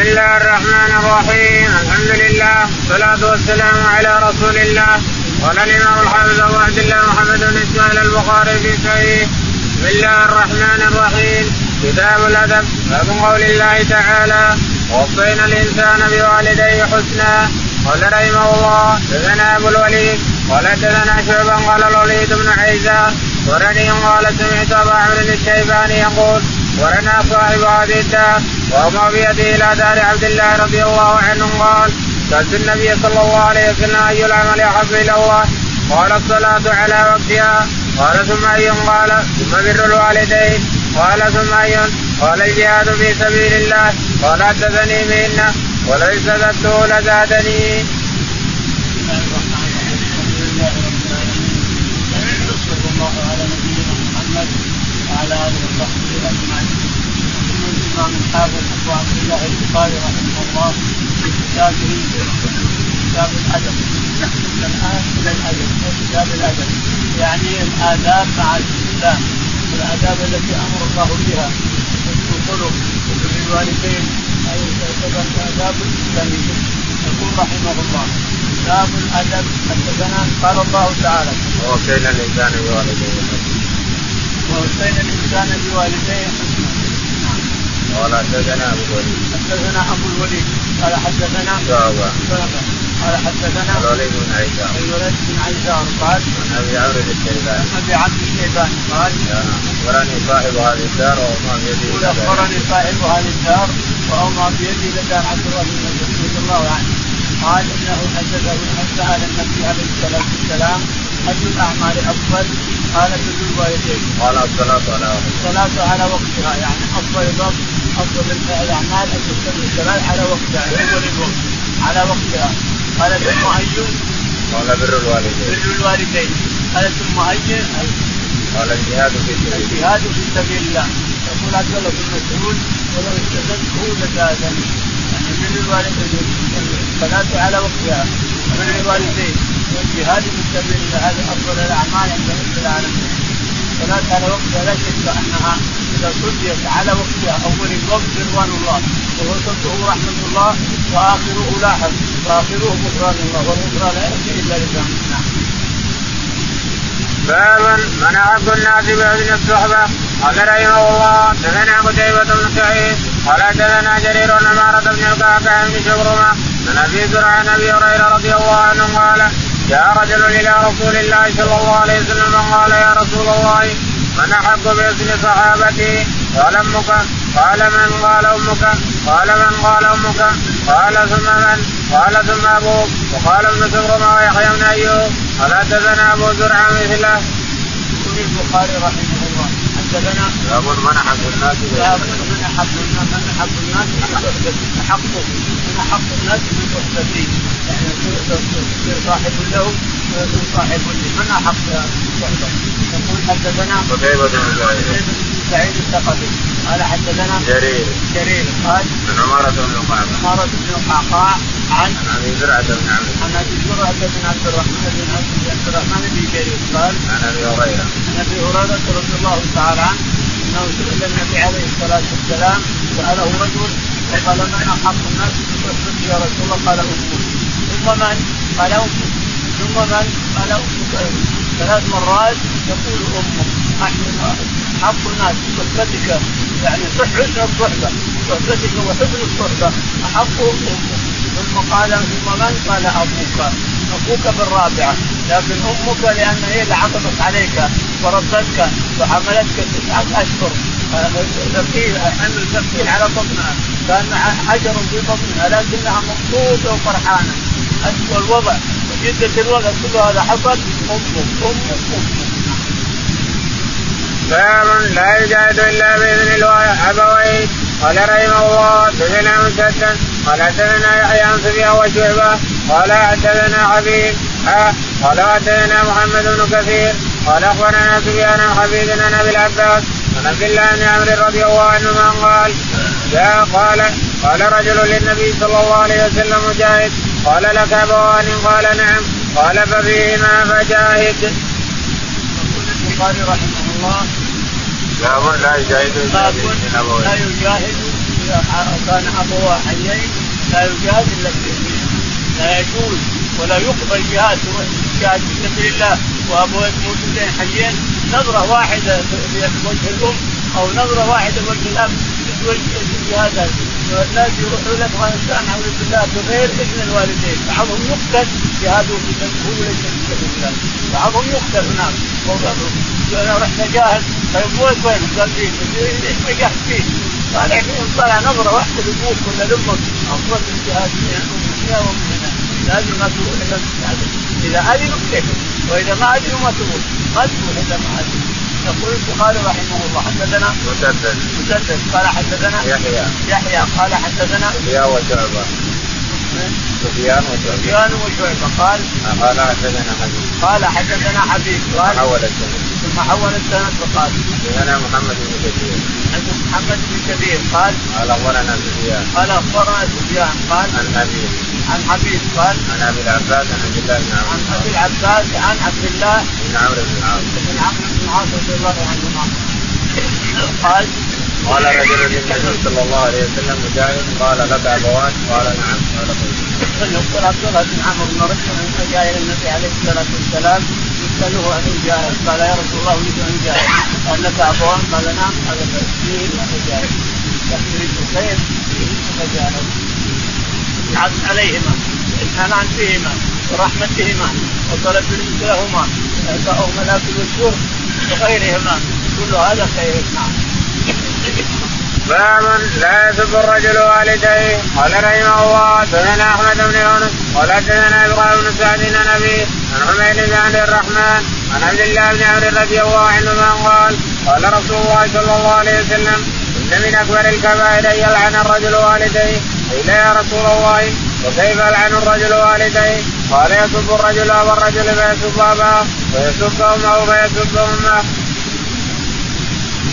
الله الرحمن الرحيم الحمد لله والصلاة والسلام على رسول الله قال الإمام الحافظ أبو عبد الله محمد بن إسماعيل البخاري في صحيح بسم الله الرحمن الرحيم كتاب الأدب باب قول الله تعالى ووصينا الإنسان بوالديه حسنا قال رحمه الله دثنا أبو الوليد قال دثنا شعبا قال الوليد بن عيسى ورني قال سمعت أبا عمرو الشيباني يقول ورنا صاحب هذه الدار وما بيده إلى دار عبد الله رضي الله عنه قال سألت النبي صلى الله عليه وسلم أي العمل أحب إلى الله؟ قال الصلاة على وقتها. قال ثم أي؟ قال ثم بر الوالدين. قال ثم أي؟ قال الجهاد في سبيل الله. قال حدثني مهنة وليس زدته لزادني. صلى الله على نبينا محمد وعلى اله وصحبه أجمعين. يقول الإمام الحافظ ابو عبد الله البخاري رحمه الله في كتابه كتاب الأدب. الآن إلى الأدب. كتاب الأدب. يعني الآداب مع الإسلام. الآداب التي أمر الله بها. حسن الخلق وبر الوالدين. اي تعتبر الآداب الإسلامية. يقول رحمه الله. كتاب الأدب حدثنا قال الله تعالى. ووصينا الإنسان بوالديه ووصينا الإنسان بوالديه حسنا. قال حدثنا أبو الوليد. حدثنا أبو الوليد. قال حدثنا شعبة. قال حدثنا الوليد بن عيسى. الوليد بن عيسار قال عن أبي عمرو الشيباني عن أبي عبد الشيباني قال أخبرني صاحب هذه الدار وما بيدي يقول أخبرني صاحب هذه الدار واومى بيدي لدار عبد الله بن مسعود رضي الله عنه قال إنه حدثه ان سال النبي عليه الصلاة والسلام اي الأعمال أفضل؟ قال بر الوالدين قال الصلاة على وقت الصلاة على وقتها يعني أفضل الوقت أفضل الأعمال ان تصلي الصلاة على وقتها. اول الوقت. على وقتها. قال ثم اي قال بر الوالدين. بر الوالدين. قال ثم اي قال الجهاد في سبيل الله. الجهاد في سبيل الله. يقول عبد الله بن مسعود ولو استزدته لزادني. يعني بر الوالدين. الصلاة على وقتها. بر الوالدين. والجهاد في سبيل الله هذه أفضل الأعمال عند رب العالمين. الصلاة على وقتها لا شك أنها إذا صليت على وقتها أول الوقت رضوان الله. ووسطه رحمة الله وآخره لاحظ وآخره غفران الله. والغفران لا يأتي إلا لله نعم. باب من أحب الناس بحسن الصحبة قال رحمه الله. دثنا قتيبة بن سعيد قال دثنا جرير بن عمارة بن القعقاع بن شبرمة عن أبي زرع عن أبي هريرة رضي الله عنه قال جاء رجل إلى رسول الله صلى الله عليه وسلم قال يا رسول الله من أحب بحسن صحابتي؟ قال أمك. قال من؟ قال أمك. قال من؟ قال أمك. قال ثم من؟ قال ثم أبوك. وقال ابن سبرمة ويحيى بن أيوب. قال حدثنا أبو زرع مثله؟ البخاري رحمه حدثنا باب من احب الناس. باب من احب الناس من احب الناس بصحبتي احقه من احب الناس بصحبتي يعني تصير صاحب له ويكون صاحب لي من احب الصحبه يقول حدثنا قتيبة بن سعيد سعيد الثقفي. قال حدثنا جرير. جرير. قال بن عمارة بن القعقاع عمارة بن القعقاع عن عن أبي زرعة بن عمرو. عن أبي زرعة بن عبد الرحمن بن عبد الرحمن بن جرير. قال عن أبي هريرة. عن أبي هريرة رضي الله تعالى عنه أنه سئل النبي عليه الصلاة والسلام سأله رجل وقال من احق الناس؟ بصحبتي يا رسول الله قال أمك. ثم من؟ قال أمك. ثم من؟ قال أمك ثلاث مرات يقول أمك حق الناس بصحبتك يعني حسن الصحبه صحبتك وحسن الصحبة احق أمك ثم قال ثم من؟ قال أبوك أبوك بالرابعه لكن أمك لأن هي اللي عطفت عليك وربتك وحملتك تسعة أشهر ثقيل حمل ثقيل على بطنها كان حجر في بطنها لكنها مبسوطه وفرحانة أسوأ الوضع وشدة الوضع كل هذا حصل. أمك أمك أمك باب لا يجاهد إلا بإذن الابوين قال رحمه الله حدثنا مسدد قال حدثنا يحيى عن سفيان وشعبة. قال حدثنا حبيب. قال حدثنا محمد بن كثير. قال أخبرنا سفيان عن حبيب أبي العباس عن عبد الله بن عمرو رضي الله عنهما قال جاء قال قال رجل للنبي صلى الله عليه وسلم مجاهد. قال لك ابوان قال نعم. قال ففيهما فجاهد. البخاري رحمه الله باب لا يجاهد لا يجاهد كان ابواه حيين لا يجاهد إلا في لا يجوز ولا يقبل جهاد جهاد في سبيل الله. وابويك موجودين حيين نظرة واحدة في وجه الأم أو نظرة واحدة في وجه الأب. تسوي هذا والناس يروحوا لك وانسان اعوذ بالله بغير إذن الوالدين. بعضهم يقتل جهاده في سبيل ليس في سبيل الله بعضهم يقتل هناك. أنا رحت اجاهد طيب وين؟ وين؟ قال فيه ليش جاهد فيه؟ قال يعني طلع نظرة واحدة لأبوك ولا لأمك أفضل من هنا ومن هنا لازم ما تروح إلا إذا اذنوا كيف وإذا ما اذنوا ما تروح ما تروح اذا ما اذنوا يقول البخاري رحمه الله حدثنا مسدد. مسدد. قال حدثنا يحيى. يحيى. قال حدثنا يحيى وشعبة. سفيان وشعبة. سفيان وشعبة. قال قال حدثنا حبيب. قال حدثنا حبيب. قال حول السند. ثم حول السند فقال حدثنا محمد بن كثير. عن محمد بن كثير. قال قال أخبرنا سفيان. قال أخبرنا سفيان. قال عن حبيب عن حبيب قال عن أبي العباس عن عبد الله بن عن عمرو ابي العباس عن عبد الله بن عمرو بن العاص. بن عمرو بن العاص رضي الله عنهما. قال قال رجل للنبي صلى الله عليه وسلم مجاهد قال لك أبوان؟ قال نعم قال يقول عبد الله بن عمرو بن رجل جاء إلى النبي عليه الصلاة والسلام يسأله عن الجاهل قال يا رسول الله أريد أن جاهل قال لك أبوان؟ قال نعم قال وأنا جاهل يريد الخير جاهل العز عليهما الحنان فيهما ورحمتهما وطلب الرزق لهما اعطائهما الاكل والشرب وغيرهما كل هذا خير. نعم. باب لا يسب الرجل والديه. قال رحمه الله سمعنا أحمد بن يونس قال حدثنا إبراهيم بن سعد بن نبي عن حميد بن عبد الرحمن عن عبد الله بن عمرو رضي الله عنهما قال قال رسول الله صلى الله عليه وسلم إن من أكبر الكبائر أن يلعن الرجل والديه. قيل يا رسول الله وكيف يلعن الرجل والديه؟ قال يسب الرجل أبا الرجل فيسب أباه ويسب امه فيسب امه.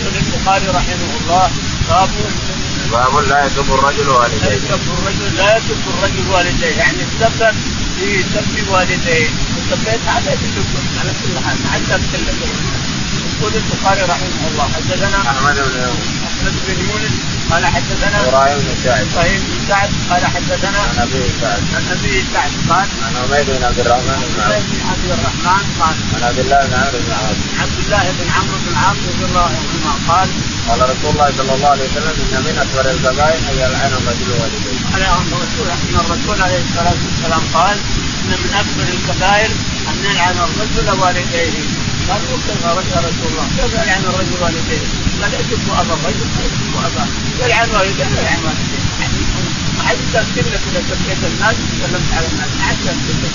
يقول البخاري رحمه الله باب باب لا يسب الرجل لا والديه. يسب الرجل لا يسب الرجل والديه يعني السبب في سب والديه وسبيت على على كل حال مع السب يقول البخاري رحمه الله حدثنا أحمد بن يونس أحمد بن يونس قال حدثنا إبراهيم بن سعد. إبراهيم بن سعد قال حدثنا عن ابي سعد. عن ابي سعد قال عن عبيد بن عبد الرحمن بن عبد الرحمن قال عن عبد الله بن عمرو بن عاص عن عبد الله بن عمرو بن العاص رضي الله عنهما قال قال رسول الله صلى الله عليه وسلم إن من أكبر الكبائر ان يلعن الرجل والديه. على ان الرسول ان الرسول عليه الصلاة والسلام قال إن من أكبر الكبائر أن يلعن الرجل والديه قالوا كيف يا رسول الله. كيف يلعن الرجل والديه؟ قال يسب أبا؟ الرجل يسب اباه يلعن والديه يلعن والديه ما حد تذكر لك اذا سبيت الناس تكلمت على الناس. ما حد تذكر لك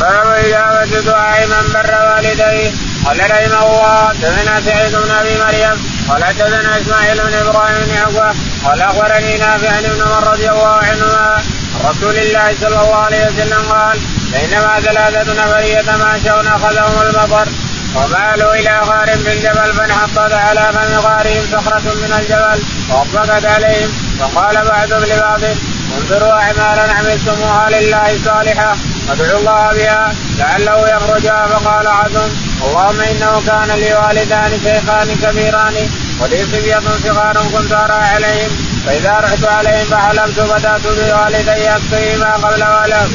باب إجابة دعاء من بر والديه قال رحمه الله حدثنا سعيد بن أبي مريم قال حدثنا إسماعيل بن إبراهيم بن عقبه قال أخبرني نافع ابن عمر رضي الله عنهما عن رسول الله صلى الله عليه وسلم قال بينما ثلاثة نفر يتماشون أخذهم المطر ومالوا إلى غار في الجبل فانحطت على فم غارهم صخرة من الجبل وأطبقت عليهم. فقال بعضهم لبعض انظروا أعمالا عملتموها لله صالحه فادعوا الله بها لعله يخرجها. فقال عدم اللهم إنه كان لي والدان شيخان كبيران ولي صبية صغار كنت ارى عليهم. فإذا رحت عليهم فحلمت بدات بوالدي اكفيهما قبل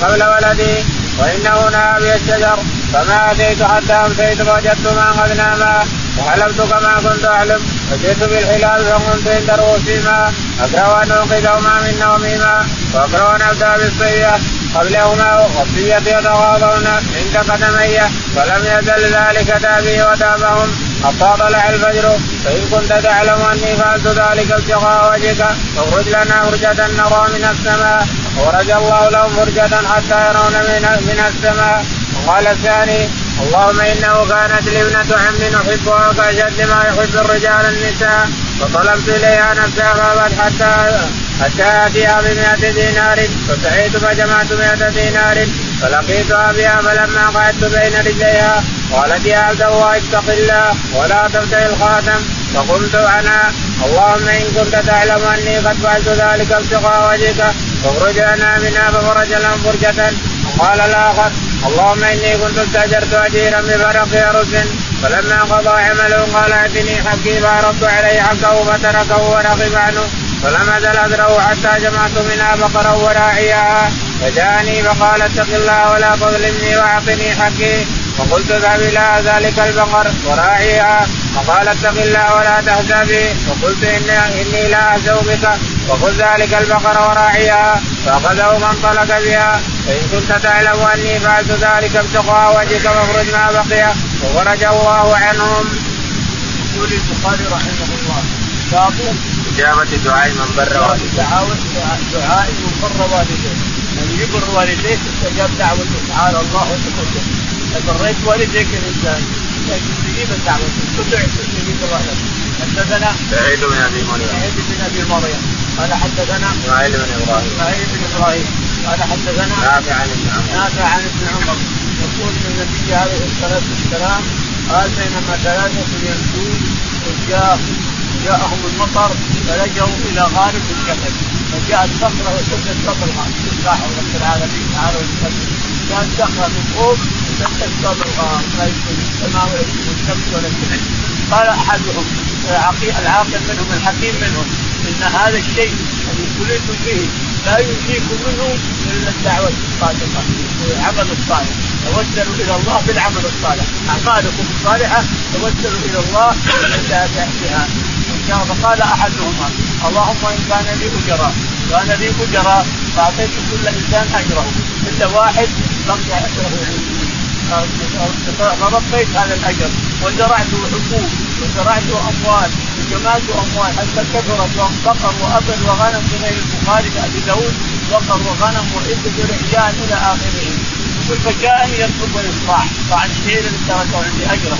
قبل ولدي. وإنه نهى بي الشجر. فما أتيت حتى أمسيت فوجدت ما قد ناما وحلمت كما كنت أحلم. فجئت بالحلال فقمت عند رؤوسهما. أكره أن أنقذهما من نومهما. وأكره أن أبدأ بالصيه قبلهما. والصيه يتغاضون عند قدمي فلم يزل ذلك تابي وتابهم. حتى طلع الفجر. فإن كنت تعلم أني فعلت ذلك ابتغاء وجهك فاخرج لنا فرجة نرى من السماء. ورج الله لهم فرجة حتى يرون من من السماء. وقال الثاني اللهم إنه كانت لي ابنة عم احبها كأشد ما يحب الرجال النساء. فطلبت إليها نفسها فأبت حتى حتى آتيها بمئة دينار. فسعيت فجمعت مئة دينار. فلقيتها بها فلما قعدت بين رجليها قالت يا عبد الله اتق الله ولا تبتغي الخاتم. فقمت أنا اللهم إن كنت تعلم أني قد فعلت ذلك ابتغاء وجهك فاخرج لنا منها ففرج لهم فرجة. وقال الآخر اللهم إني كنت استأجرت أجيرا بفرق ارز فلما قضى عمله قال أتني حقي فعرضت عليه حقه فتركه ورغب عنه. فلم أزل ادره حتى جمعت منها بقرا وراعيها فجاءني فقال اتق الله ولا تظلمني وأعطني حقي. فقلت اذهب إلى ذلك البقر وراعيها. فقال اتق الله ولا تهزأ بي فقلت إني, إني لا أهزأ بك. وخذ ذلك البقر وراعيها. فأخذه فانطلق بها. فإن كنت تعلم أني فعلت ذلك ابتغاء وجهك فاخرج ما بقي. وخرج الله عنهم. يقول البخاري رحمه الله باب إجابة دعاء من بر والديه. دعاء من بر والديه، من يبر والديه استجاب دعوته تعالى الله وتقدم. بريت والديك الإنسان. تجيب الدعوة تدعي تستجيب الرحمة. حدثنا سعيد بن أبي مريم. سعيد بن أبي مريم. قال حدثنا اسماعيل بن إبراهيم. اسماعيل بن إبراهيم. قال حدثنا نافع عن ابن عمر. نافع عن ابن عمر. يقول النبي عليه الصلاة والسلام قال بينما ثلاثة يمشون وجاء جاءهم المطر فلجوا إلى غارب الجبل. فجاءت صخرة وسدت باب الغار تفتح رب العالمين تعالى وتقدم كانت صخرة من فوق باب الغار لا يمكن السماء ولا يمكن الشمس ولا يمكن قال أحدهم العاقل منهم الحكيم منهم إن هذا الشيء الذي ابتليتم به لا ينجيكم منه إلا الدعوة الصادقة والعمل الصالح. توسلوا إلى الله بالعمل الصالح. أعمالكم الصالحة توسلوا إلى الله بها فقال أحدهما اللهم إن كان لي اجراء كان لي اجراء فأعطيت كل إنسان أجره. إلا واحد اجره فربيت هذا الأجر وزرعت حقوق وزرعت أموال وجمعت أموال. حتى كثرت بقر وابل وغنم في غير البخاري ابي داود بقر وغنم وإبل ورجال إلى آخره. يقول فجاءني يطلب الاصلاح فعن الشيء الذي تركه عندي أجره.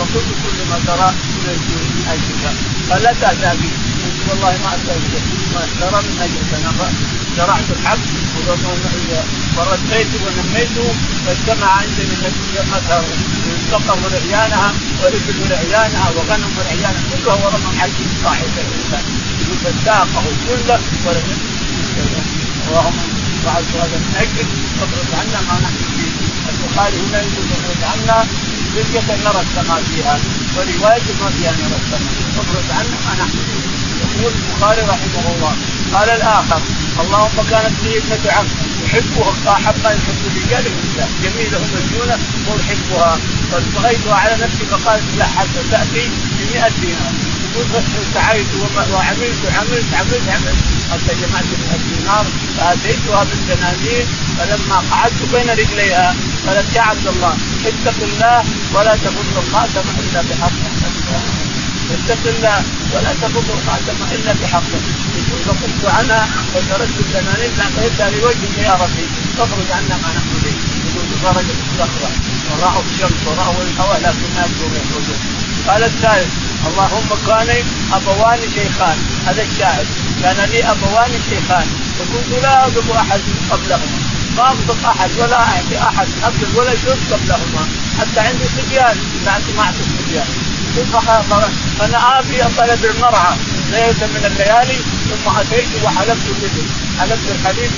فقلت كل ما ترى من أجلك. قال لا تأتى بي. والله ما أتى ما ترى من أجلك. أنا زرعت الحب وربيته ونميته فاجتمع عندي من مثلا البقر ورعيانها وابل ورعيانها وغنم ورعيانها كلها ورا من حج صاحب الإنسان. فساقه كله ولم اللهم فعلت هذا من أجل فاخرج عنا ما نحن فيه. البخاري هنا يقول اخرج عنا فرقة نرى السماء فيها ورواية ما فيها نرى السماء. أخرج عنا ما نحن يقول البخاري رحمه الله. قال الآخر اللهم كانت لي ابنة عم أحبها احب ما يحب الرجال النساء جميلة مجنونه واحبها فابتغيتها على نفسي فقالت لا حتى تأتي ب 100 دينار. سعيت وعملت عملت عملت عملت. حتى جمعت 100 دينار فاتيتها بالدنانير فلما قعدت بين رجليها قالت يا عبد الله اتق الله ولا تفض الخاتم إلا بحق. اتق الله ولا تفض الخاتم إلا بحقه يقول فقمت عنها وتركت الدنانير اعطيتها لوجهك يا ربي فاخرج عنا ما نحن به. يقول خرجت الصخرة وراوا الشمس وراوا الهواء لكن ما يقدرون يخرجون قال الثالث اللهم كان ابوان شيخان هذا الشاهد كان لي ابوان شيخان فكنت لا اغضب احد قبلهما ما اغضب احد ولا اعطي احد ابدا ولا شيء قبلهما حتى عندي صبيان بعد ما اعطي الصبيان فانا اتي طلب المرعى ليله من الليالي ثم اتيت وحلبت الابل حلبت الحليب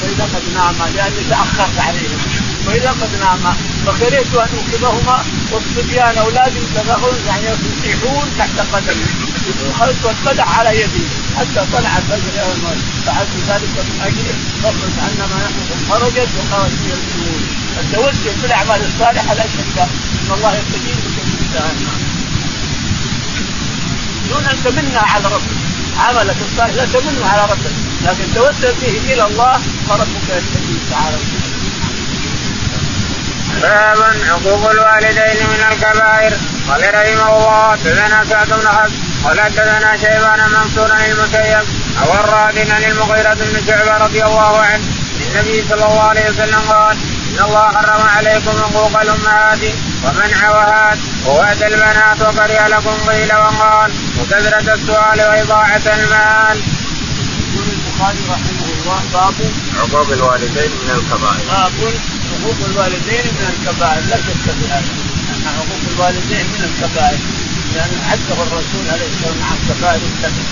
فاذا قد نام لاني تاخرت عليهم واذا قد نام فكرهت أن اوقظهما والصبيان اولادي يبتغون يعني يصيحون تحت قدمي. خلت والقدح على يدي حتى طلع الفجر فعلت ذلك من اجله فاخرج عنا ما نحن خرجت وخرجت يمشون التوسل بالاعمال الصالحة لا شك إن الله يستجيب دون أن تمن على ربك. عملك الصالح لا تمن على ربك. لكن توسل به إلى الله فربك يستجيب تعالى. باب عقوق الوالدين من الكبائر قال رحمه الله تزنى سعد بن حفص قال تزنى شيبان منصور المسيب أو الرادن للمغيرة بن شعبة رضي الله عنه النبي صلى الله عليه وسلم قال إن الله حرم عليكم حقوق الأمهات ومنع وهات ووات البنات وكره لكم قيل وقال وكثرة السؤال وإضاعة المال. يقول البخاري رحمه الله باب عقوق الوالدين من الكبائر. باب حقوق الوالدين من الكبائر لا شك في هذا. أن حقوق الوالدين من الكبائر. لأن عده الرسول عليه الصلاه والسلام عن كبائر السبع.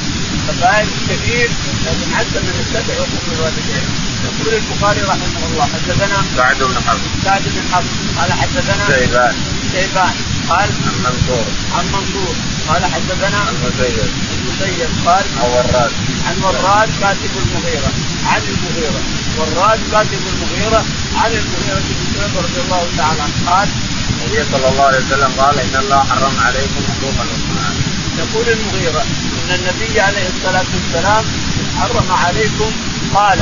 كبائر كثير لكن عد من السبع حقوق الوالدين. يقول البخاري رحمه الله حدثنا سعد بن حفص سعد بن حفص قال حدثنا شيبان. شيبان. قال عن منصور. عن منصور. قال حدثنا عن مسيد المسيب. قال عن وراد عن وراد كاتب المغيرة. عن المغيرة. وراد كاتب المغيرة. عن المغيرة بن شعبة رضي الله تعالى عنه. قال النبي صلى الله عليه وسلم قال إن الله حرم عليكم حقوق الأمهات. يقول المغيرة إن النبي عليه الصلاة والسلام حرم عليكم قال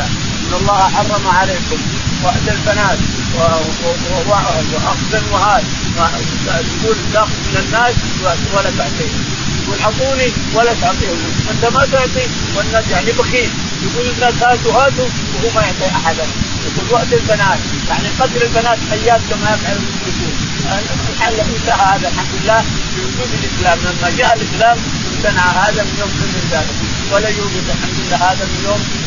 إن الله حرم عليكم وعد البنات وأخذ الوهات يقول تاخذ من الناس ولا تعطيهم. يقول اعطوني ولا تعطيهم. انت ما تعطي والناس يعني بخيل. يقول الناس هاتوا هاتوا وهو ما يعطي أحدا. يقول وقت البنات. يعني قتل البنات حيات كما يفعل المشركون. الحل انتهى هذا الحمد لله. بوجود الإسلام. لما جاء الإسلام امتنع هذا من يوم من ذلك. ولا يوجد الحمد لله هذا من يوم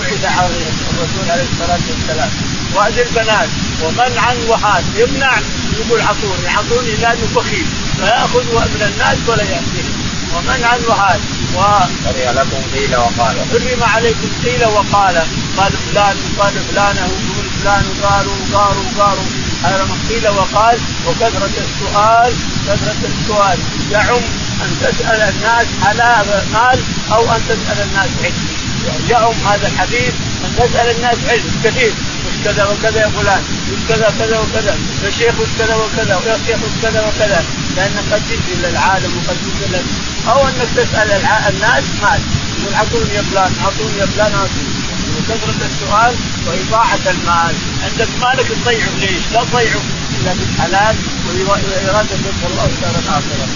بعث عليه الرسول عليه الصلاة والسلام. وهذه البنات ومنعا وهات يمنع يقول عطوني عطوني لأنه بخيل فياخذ من الناس ولا ياتيهم ومنعا وهات و كره لكم قيل وقال. حرم عليكم قيل وقال. قال فلان وقال فلانه ويقول فلان وقالوا وقالوا وقالوا هذا قيل وقال. وكثرة السؤال كثرة السؤال. يعم أن تسأل الناس على مال أو أن تسأل الناس علم يعم هذا الحديث أن تسأل الناس علم كثير وش كذا وكذا يا فلان وش كذا وكذا وكذا يا شيخ وش كذا وكذا ويا شيخ وش كذا وكذا لأن قد يجي للعالم وقد يجي أو أنك تسأل الناس مال يقول اعطوني يا فلان اعطوني يا فلان اعطوني وكثرة السؤال وإضاعة المال، عندك مالك تضيعه ليش؟ لا تضيعه إلا بالحلال وإرادة رزق الله دار الآخرة.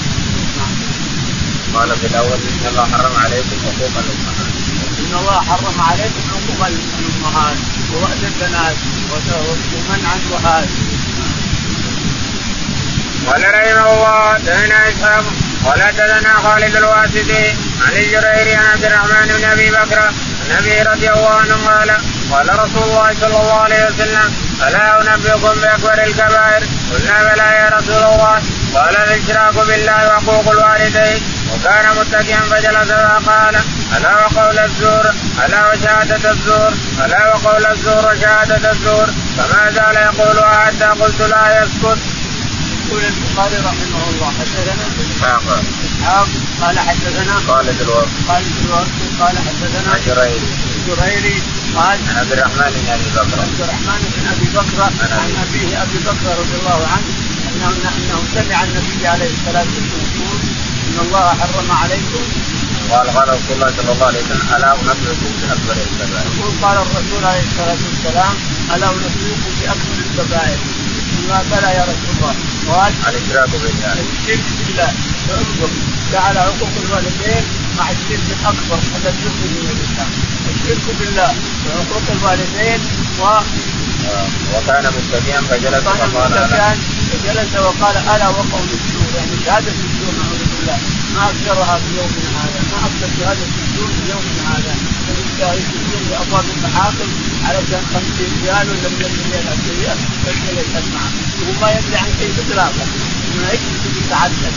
قال في الأول إن الله حرم عليكم حقوق الأمهات. إن الله حرم عليكم حقوق الأمهات ووأد البنات ومنع الوهات. قال رحمه الله دنا إسحاق قال حدثنا خالد الواسطي عن الجريري عن عبد الرحمن بن أبي بكر أبي رضي الله عنه قال قال رسول الله صلى الله عليه وسلم ألا أنبئكم بأكبر الكبائر؟ قلنا بلى يا رسول الله. قال الإشراك بالله وحقوق الوالدين. وكان متكئا فجلس فقال ألا وقول الزور؟ ألا وشهادة الزور؟ ألا وقول الزور وشهادة الزور؟ فما زال يقولها حتى قلت لا يسكت. يقول البخاري رحمه الله حدثنا؟ اسحاق اسحاق قال حدثنا؟ خالد الوقت. خالد الوقت قال حدثنا؟ جريري جريري قال؟ عن عبد الرحمن بن أبي بكر. عبد الرحمن بن أبي بكر عن أبيه أبي بكر رضي الله عنه انه أنه سمع النبي عليه الصلاة والسلام يقول إن الله حرم عليكم قال قال رسول الله صلى الله عليه وسلم ألا أنبئكم بأكبر الكبائر؟ يقول قال الرسول عليه الصلاة والسلام ألا أنبئكم بأكبر الكبائر؟ قال بلى يا رسول الله. قال الاشراك بالله. الشرك بالله. فانظر جعل حقوق الوالدين مع الشرك الأكبر الذي يخرج من الإسلام. الشرك بالله وحقوق الوالدين و وكان متكئا فجلس فقال أنا. فجلس وقال ألا وقول الزور يعني شهادة الزور نعوذ بالله. ما أكثرها في يومنا هذا. ما أكثر شهاده الزور في يومنا هذا شهاده الزور بابواب المحاكم علشان 50 ريال ولا 100 ريال ريال فجل يشهد معه وهو ما يدري عن شيء اطلاقا. انه يجلس يتعدد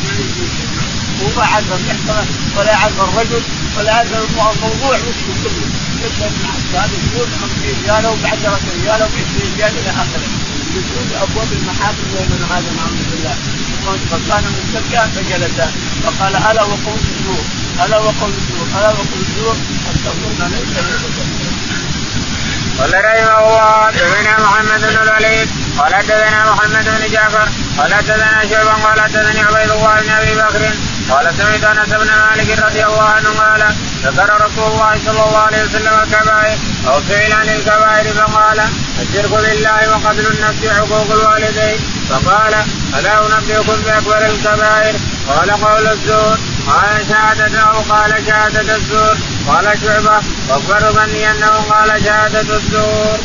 هو ما يعرف المحكمه ولا يعرف الرجل ولا يعرف الموضوع وش كله. يشهد مع شهاده الزور 50 ريال أو ب 10 ريال أو ب 20 ريال إلى آخره. يدخلون أبواب المحاكم يومنا هذا نعوذ بالله. فكان متكئا فجلس فقال ألا وقول الزور ألا وقول الزور ألا وقول الزور استغفرنا ليس قال رحمه الله حدثنا محمد بن الوليد. قال حدثنا محمد بن جعفر. قال حدثنا شعبا قال حدثني عبيد الله بن أبي بكر. قال سمعت أنس بن مالك رضي الله عنه قال ذكر رسول الله صلى الله عليه وسلم الكبائر أو سئل عن الكبائر فقال الشرك بالله وقتل النفس حقوق الوالدين. فقال ألا أنبئكم بأكبر الكبائر؟ قال قول الزور. قال شهادة أو قال شهادة الزور. قال شعبة واكبر ظني أنه قال شهادة الزور.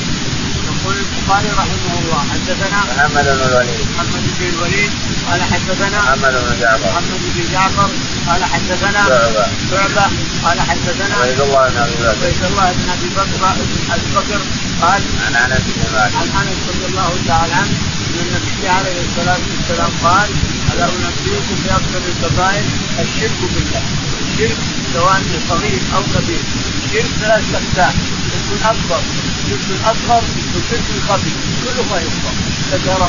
يقول البخاري رحمه الله حدثنا محمد بن الوليد. محمد بن الوليد قال حدثنا محمد بن جعفر. محمد بن جعفر قال حدثنا شعبة. شعبة قال حدثنا عبيد الله بن أبي بكر. عبيد الله بن ابي بكر أبي بكر قال عن أنس بن مالك. عن أنس رضي الله تعالى عنه إن النبي عليه الصلاة والسلام قال ألا أنبئكم باكبر الكبائر الشرك بالله. الشرك سواء صغير أو كبير. الشرك ثلاث أقسام شرك أكبر شرك أصغر وشرك خفي. كله ما يكبر ذكر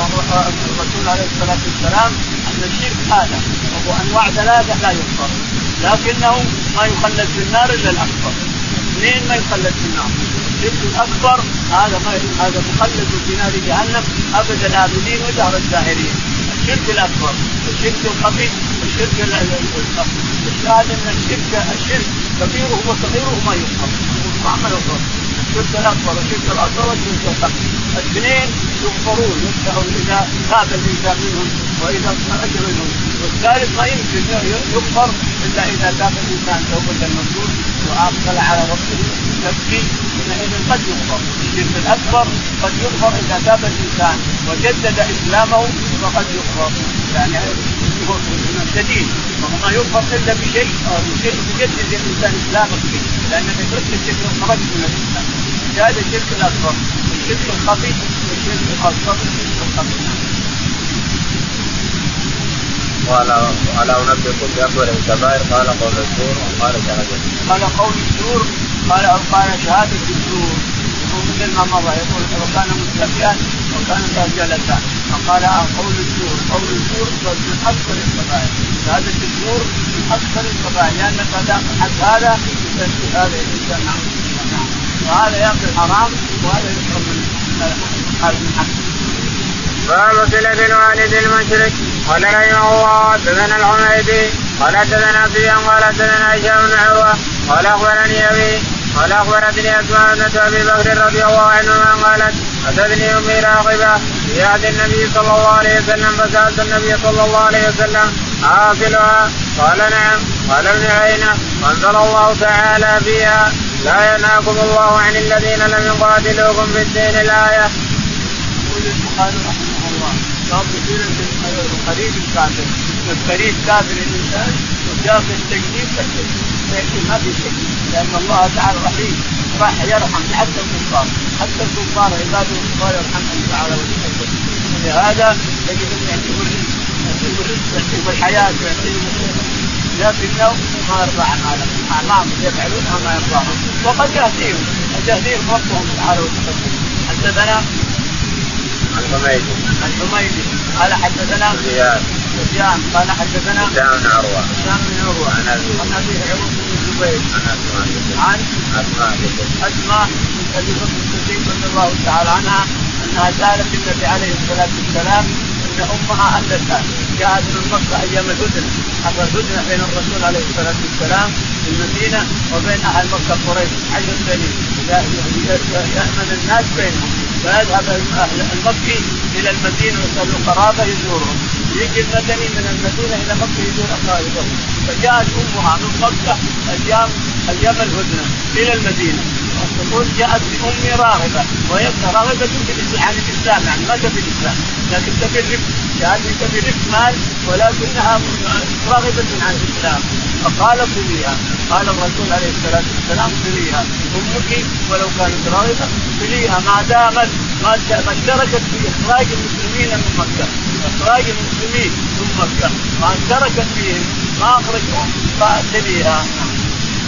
الرسول عليه الصلاة والسلام أن الشرك هذا وانواع ثلاثة لا يغفر لكنه ما يخلد في النار إلا الأكبر. اثنين ما يخلد في النار. الشرك الاكبر هذا ما هذا مخلد في نار جهنم. ابد الابدين ودهر الداهرين الشرك الأكبر الشرك الخفي الشرك الشاهد أن الشرك الشرك كبيره وصغيره ما يغفر ما يغفر الشرك الأكبر والشرك الأصغر والشرك الخفي الاثنين يغفرون إذا تاب الإنسان منهم وإذا خرج منهم. والثالث ما يمكن يغفر الا اذا تاب الانسان توبه نصوص واقبل على ربه يبكي حينئذ قد يغفر. الشرك الأكبر قد يغفر إذا تاب الإنسان وجدد إسلامه فقد يغفر. يعني شديد وهو ما يغفر إلا بشيء يجدد الإنسان إسلامه فيه. لأن بترك الشرك خرج من الإسلام. هذا الشرك الأكبر الشرك الخفي والشرك الاصغر والشرك الخفي قال قال أنبئكم بأكبر الكبائر قال قول الزور وقال شهادة قال قول الزور قال قال شهادة الزور. مثل ما مضى يقول وكان متكئا وكان جلسا فقال قول الزور. قول الزور من أكبر الكبائر. شهادة الزور من أكبر الكبائر. اذا حد هذا هذا الانسان نعم وهذا يأكل حرام وهذا يشرب من هذا من باب صلة الوالد المشرك. قال رحمه الله حدثنا الحميدي قال حدثنا سفيان قال حدثنا هشام بن عروة قال أخبرني أبي قال أخبرتني أسماء بنت أبي بكر رضي الله عنهما قالت اتتني أمي راغبة في عهد النبي صلى الله عليه وسلم فسألت النبي صلى الله عليه وسلم آكلها قال نعم قال ابن عينه وانزل الله تعالى فيها لا ينهاكم الله عن الذين لم يقاتلوكم في الدين الآية. يقول البخاري رحمه الله باب القريب الكافر القريب كافر الانسان وجاء في التجديد ما في شيء. لأن الله تعالى رحيم. راح يرحم حتى الكفار. حتى الكفار عباده الكفار يرحمهم تعالى لهذا يجب أن يعطيه الرزق يعطيه الرزق يعطيه الحياة. ويعطيه لكنه ما يرضى عن اعمام يفعلونها ما يرضاهم. وقد يهديهم. قد يهديهم ربهم تعالى وتقدم حدثنا الحميدي الحميدي قال حدثنا زياد سفيان قال حدثنا هشام بن عروه هشام بن عروه عن ابي عن ابي عروه بن الزبير عن اسماء عن اسماء اسماء بنت ابي بكر الصديق رضي الله تعالى عنها انها سالت النبي عليه الصلاه والسلام أن امها انتها جاءت من مكه أيام الهدنه حصل هدنه بين الرسول عليه. الصلاه والسلام في المدينة وبين أهل مكه قريش عشر سنين يامن الناس بينهم فيذهب المكي إلى المدينة ويسال قرابة يزورهم؟ يجي المدني من المدينة إلى مكة يزور اقاربه فجاءت أمها من مكة أيام أيام الهدنة إلى المدينة. تقول جاءت بامي راغبة وهي راغبة في عن الاسلام يعني ما تبي الإسلام. لكن تبي الرفق جاءت تبي رفق مال ولكنها راغبة عن الإسلام. فقال كليها قال الرسول عليه الصلاة والسلام كليها أمك ولو كانت راغبة كليها ما دامت ما اشتركت في إخراج المسلمين من مكة. إخراج المسلمين من مكة. ما اشتركت فيهم. ما أخرجوهم فكليها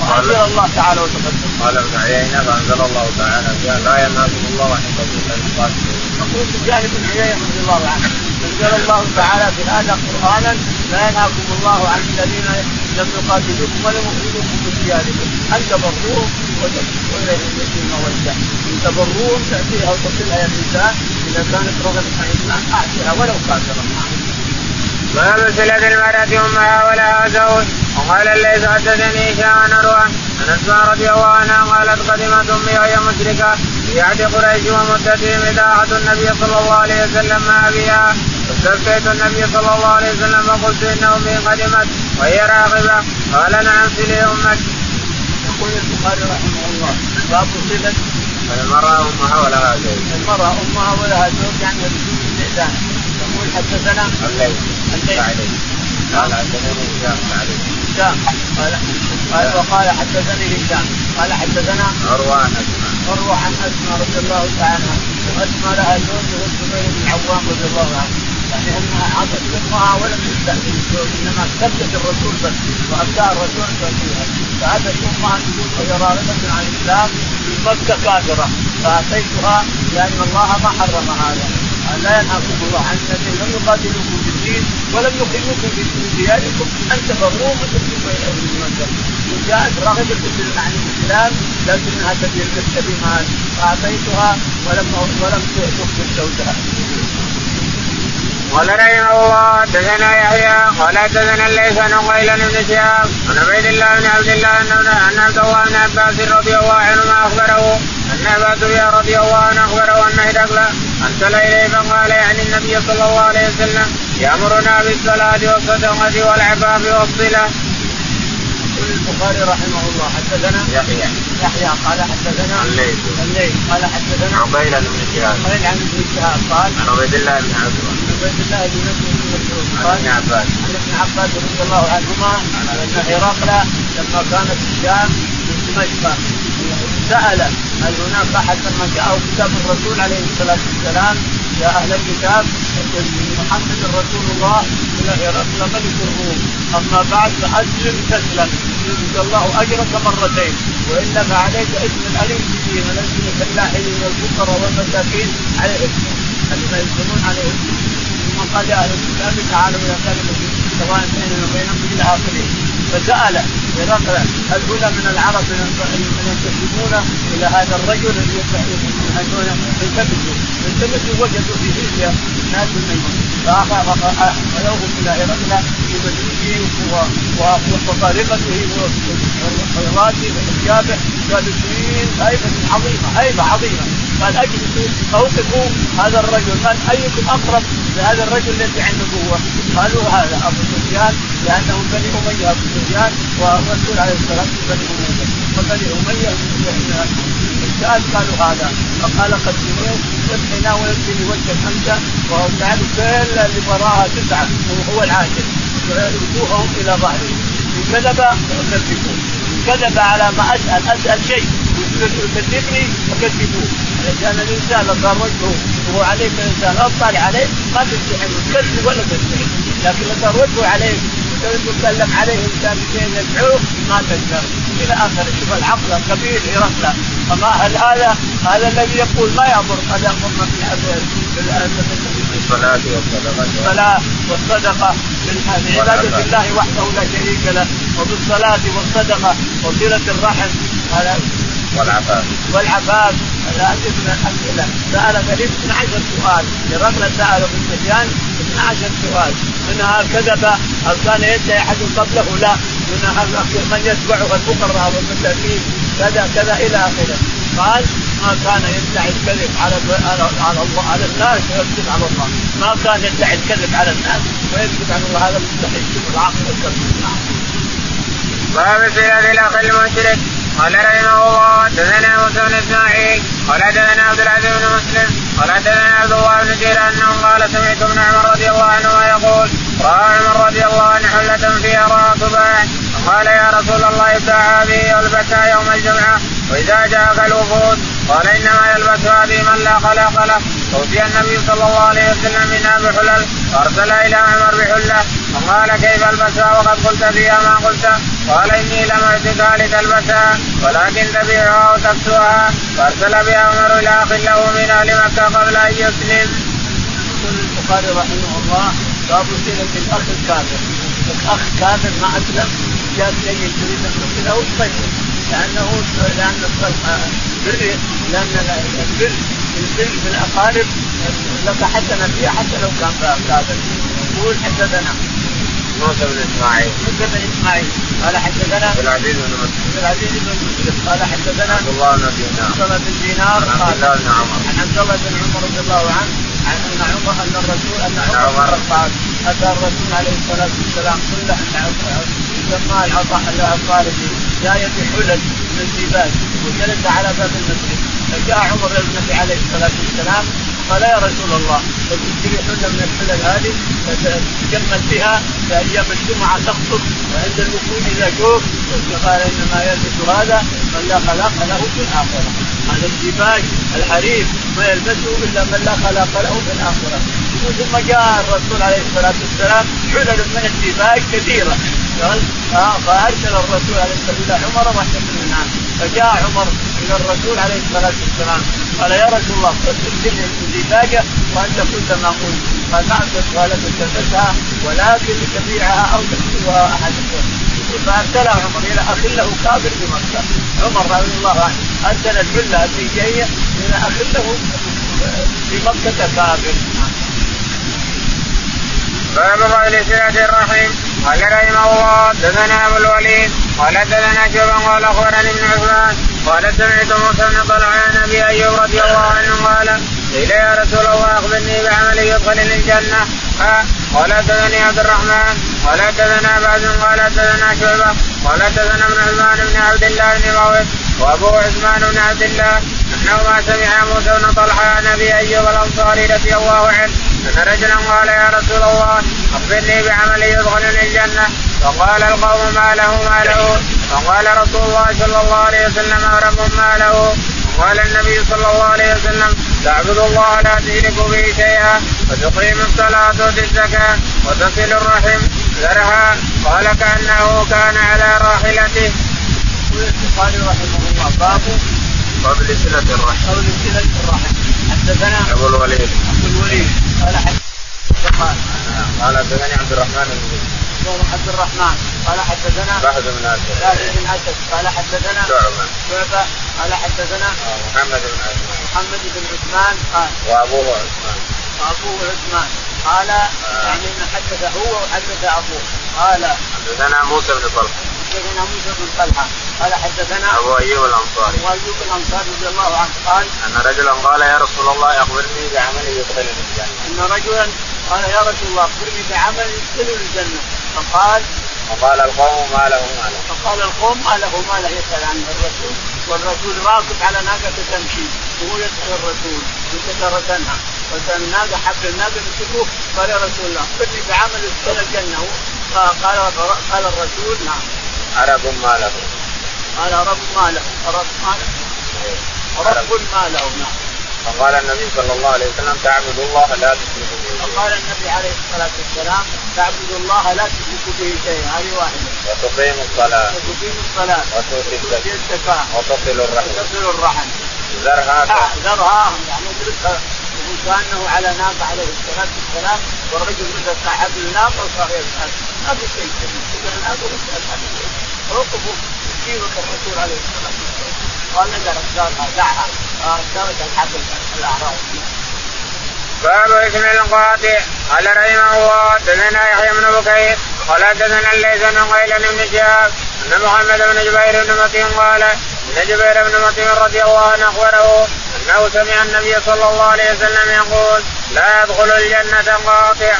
وانزل الله تعالى وتقدم. قال ابن عيينة فأنزل الله تعالى فيها لا ينهاكم الله عن الذين يقاتلون. يقول سفيان بن عيينة رضي الله عنه أنزل الله تعالى في هذا قرانا لا ينهاكم الله عن الذين لم يقاتلوكم ولم يخرجوكم من دياركم أن تبروهم إليهم في الموده إن تبروهم تأتيها أو تصلها يا الانسان إذا كانت رغبة عن الاسلام اعطها ولو كافرا باب صلة المرأة أمها ولها زوج. وقال الليث حدثني هشام نروى أن أسماء رضي الله عنها قالت قدمت أمي وهي مشركة في عهد قريش ومدتهم إذاعة النبي صلى الله عليه وسلم مع أبيها. فاستفتيت النبي صلى الله عليه وسلم فقلت إن أمي قدمت وهي راغبة. قال نعم سلي أمك. يقول البخاري رحمه الله باب صلة. المرأة أمها ولها زوج. المرأة أمها ولها زوج يعني بدون استئذان يقول حدثنا الليل. الليل. قال حدثني هشام قال قال وقال حدثني هشام قال حدثنا عروة عن أسماء. عروة عن أسماء رضي الله تعالى عنها وأسماء لها زوج وهو الزبير بن العوام رضي الله عنه. يعني انها عطت امها ولم تستأذن الزوج إنما استفتت الرسول بس وافتاها الرسول فيها فاتت امها تقول وهي راغبة عن الإسلام في مكة كافرة. فاتيتها لأن الله ما حرم هذا. لا ينهاكم الله عن الذين لم يقاتلوكم في الدين ولم يخرجوكم في دياركم. ان تبروهم وتسلموا اليهم من جاءت راغبه في معنى الإسلام لكنها تبي تشتري مال فاعطيتها ولم ولم تخبر زوجها قال رحمه الله حدثنا يحيى قال حدثنا عن قيل بن شهاب عن عبيد الله بن عبد الله ان عبد الله بن عباس رضي الله عنهما أخبره أن أبا سفيان رضي الله عنه أخبره أن هرقل أرسل إليه فقال يعني النبي صلى الله عليه وسلم يأمرنا بالصلاة والصدقة والعفاف والصلة. البخاري رحمه الله حدثنا يحيى. يحيى قال حدثنا الليث. الليث قال حدثنا عقيل بن شهاب. قيل عن ابن شهاب قال عن عبيد الله بن عباس عبيد الله بن مسعود عن قال ابن عباس. عن ابن عباس رضي الله عنهما أن هرقل لما كانت الشام من دمشق. سأل هل هناك أحد لما جاءه كتاب الرسول عليه الصلاة والسلام؟ يا أهل الكتاب محمد رسول الله إلى هرقل ملك الروم أما بعد فاسلم تسلم. يؤتي الله أجرك مرتين. والا فعليك اسم الأليم به ونزل الفلاحين والفقراء والمساكين. على اسم الذين يسلمون عليه. اسم ثم قال أهل الكتاب تعالوا إلى كلمة سواء بيننا وبينكم إلى آخره. فسال هرقل هل هنا من العرب من ينتسبون إلى هذا الرجل الذي التمسوا التمسوا وجدوا في سوريا ناس منهم فأخذوهم إلى هرقل مجلسه وطريقته وخيراته وحجابه قالوا هيبه عظيمة هيبه عظيمة. قال اجلسوا أوقفوا هذا الرجل. قال أيكم أقرب لهذا الرجل الذي عن النبوه قالوا هذا أبو سفيان لأنه بني أمية. سفيان والرسول عليه الصلاة والسلام بني اميه وبني أمية السؤال قالوا هذا. فقال قدموه يبحنا ويبني وجه انت وجعلوا كل اللي وراها تسعة وهو العاشر وجوههم إلى ظهره. ان كذب فكذبوه ان كذب على ما أسأل. أسأل شيء. يكذبني فكذبوه علشان الإنسان لو صار وجهه وهو عليك الإنسان لا تطالع عليه ما تستحي تكذب ولا تستحي لكن لو صار وجهه عليك تتكلم عليه إنسان بشيء يدعوه ما تقدر. إلى اخره شوف العقل الكبير يرسل فما هل هذا هذا الذي يقول ما يامر قد يامرنا بالصلاة والصدقة والصدقة بعبادة الله وحده لا شريك له. وبالصلاة والصدقة وصلة الرحم. والعفاف. والعفاف. عدد من الاسئله سال قريب 12 سؤال. لرجل سال ابن سفيان 12 سؤال. منها كذب؟ هل كان يدعي أحد قبله؟ لا. منها من يتبعه؟ الفقراء والمساكين كذا كذا إلى آخره. قال ما كان يدعي الكذب على على على الله على الناس ويكذب على الله، ما كان يدعي الكذب على الناس ويكذب على الله. هذا مستحيل. شوف العقل الكبير نعم. باب صلة الأخ المشرك قال رحمه الله حدثنا موسى بن إسماعيل قال حدثنا عبد العزيز بن مسلم قال حدثنا عبد الله بن جيران أنه قال سمعت ابن عمر رضي الله عنهما يقول رأى عمر رضي الله عنه حلة فيها راى تباع قال يا رسول الله ابتاع هذه والبسها يوم الجمعة وإذا جاءك الوفود قال إنما يلبس هذه من لا خلاق له. اوتي النبي صلى الله عليه وسلم منها بحلل فأرسل إلى عمر بحلة فقال كيف البسها وقد قلت فيها ما قلت؟ قال إني لم اعتقها لتلبسها ولكن تبيعها وتكسوها فأرسل بها عمر إلى أخ له من أهل مكة قبل أن يسلم. يقول البخاري رحمه الله باب صله الأخ الكافر. الأخ كافر ما أسلم جاء شيء يريد ان يقتله طيب. لأنه لأن البر لأن البر البر بالاقارب لك حسنه فيها حتى لو كان كافر يقول حدثنا. موسى بن إسماعيل. موسى بن إسماعيل. قال حدثنا. عبد العزيز بن مسلم عبد العزيز بن مسلم قال حدثنا. عبد الله بن دينار. عبد الله بن دينار. عن عبد الله بن عمر. عن عبد الله بن عمر رضي الله عنه. عن أن عمر أن الرسول أن عمر قال أتى الرسول عليه الصلاة والسلام كل العطاء العطاربي جاء بحلل من الديباج وجلس على باب المسجد. فجاء عمر إلى النبي عليه الصلاة والسلام قال يا رسول الله لو تشتري حله من الحلل هذه تجمل بها في أيام الجمعة تخطب. وعند الوفود إذا شوف قال إنما يلبس هذا من لا خلاق له في الآخرة. هذا الديباج الحرير ما يلبسه إلا من لا خلاق له في الآخرة. ثم جاء الرسول عليه الصلاة والسلام حلل من الديباج كثيرة. آه فأرسل الرسول عليه الصلاة والسلام عمر واحتفل منها فجاء عمر إلى الرسول عليه الصلاة والسلام. قال يا رسول الله قلت الدنيا زجاجه وأنت ما قلت قال نعم قال تلبسها ولكن تبيعها أو تكسبها احد فارسلها عمر إلى اخ له كافر في مكة. عمر رضي الله عنه أرسل الحله الزيجيه إلى اخ له في مكة كافر باب فضل صلة الرحم قال رحمه الله دثنا أبو الوليد قال دثنا شعبا قال أخبرني ابن عثمان قال سمعت موسى بن طلحة عن أبي أيوب رضي الله عنه قال قيل يا رسول الله أخبرني بعمل يدخلني الجنه قال حدثني عبد الرحمن قال حدثنا بعد قال حدثنا شعبة قال حدثنا ابن عثمان بن عبد الله بن موت وأبو عثمان بن عبد الله انه ما سمع موسى بن طلحة عن أبي أيوب الأنصاري رضي الله عنه أن رجلا قال يا رسول الله أخبرني بعمل يدخلني الجنه فقال القوم ما له ما له. فقال رسول الله صلى الله عليه وسلم رب ما له. قال النبي صلى الله عليه وسلم تعبد الله لا تشرك به شيئا وتقيم الصلاة وتؤتي الزكاة وتصل الرحم ذرها قال كأنه كان على راحلته. يقول البخاري رحمه الله باب فضل صلة الرحم. فضل صلة الرحم. حدثنا أبو الوليد. أبو الوليد. قال قال قال حدثني عبد الرحمن بن عبد الرحمن. قال حدثنا بهز بن أسد. بهز بن أسد. قال حدثنا شعبة. شعبة. قال حدثنا محمد بن عثمان محمد بن عثمان قال. وابوه عثمان. وابوه عثمان. قال يعني إن حدث هو وحدث أبوه. قال حدثنا موسى بن طلحة. حدثنا موسى بن طلحة. قال حدثنا أبو أيوب الأنصاري. أبو أيوب الأنصاري رضي الله عنه قال أن رجلا قال يا رسول الله أخبرني بعمل يدخلني الجنة. أن رجلا قال يا رسول الله أخبرني بعمل يدخلني الجنة. فقال فقال القوم ما له ما له فقال القوم ما له ما له يسأل عنه الرسول. والرسول راكب على ناقة تمشي وهو يسال الرسول. انت تنهى والناقه حب الناقة مسكوه قال يا رسول الله اخبرني بعمل يدخل الجنة. قال قال الرسول نعم. عرب ما له. قال رب ما له. رب ما له. رب ما له نعم. فقال النبي صلى الله عليه وسلم تعبد الله لا تشرك به فقال النبي عليه الصلاه والسلام تعبد الله لا تشرك به شيئا هذه واحدة وتقيم الصلاه وتقيم الصلاه وتؤتي الزكاه وتصل الرحم وتصل الرحم ذرها ذرها يعني اتركها كانه على ناقه عليه الصلاه والسلام والرجل مثل صاحب الناقه وصار يسال ما في شيء يسال الناقه ويسال هذا الشيء وقفوا يجيبك الرسول عليه الصلاه والسلام قال نزلت دعها الحبل باب اسم القاطع. قال رحمه الله حدثنا يحيى بن بكير. قال حدثنا الليث بن قيل بن شهاب. أن محمد بن جبير بن مطيم قال إن جبير بن مطيم رضي الله عنه أخبره أنه سمع النبي صلى الله عليه وسلم يقول لا يدخل الجنة قاطع.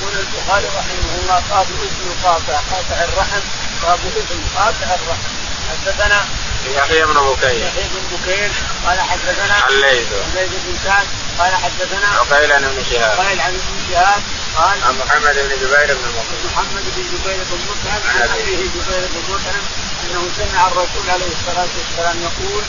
يقول البخاري رحمه الله باب اسم القاطع قاطع الرحم باب اسم قاطع الرحم. حدثنا يحيى بن بكير. يحيى بن بكير قال حدثنا الليث الليث بن سعد قال حدثنا عقيل بن شهاب. قال عن ابن شهاب قال عن محمد بن جبير بن مطعم. محمد بن جبير بن مطعم عن أبيه. جبير بن مطعم أنه سمع الرسول عليه الصلاة والسلام يقول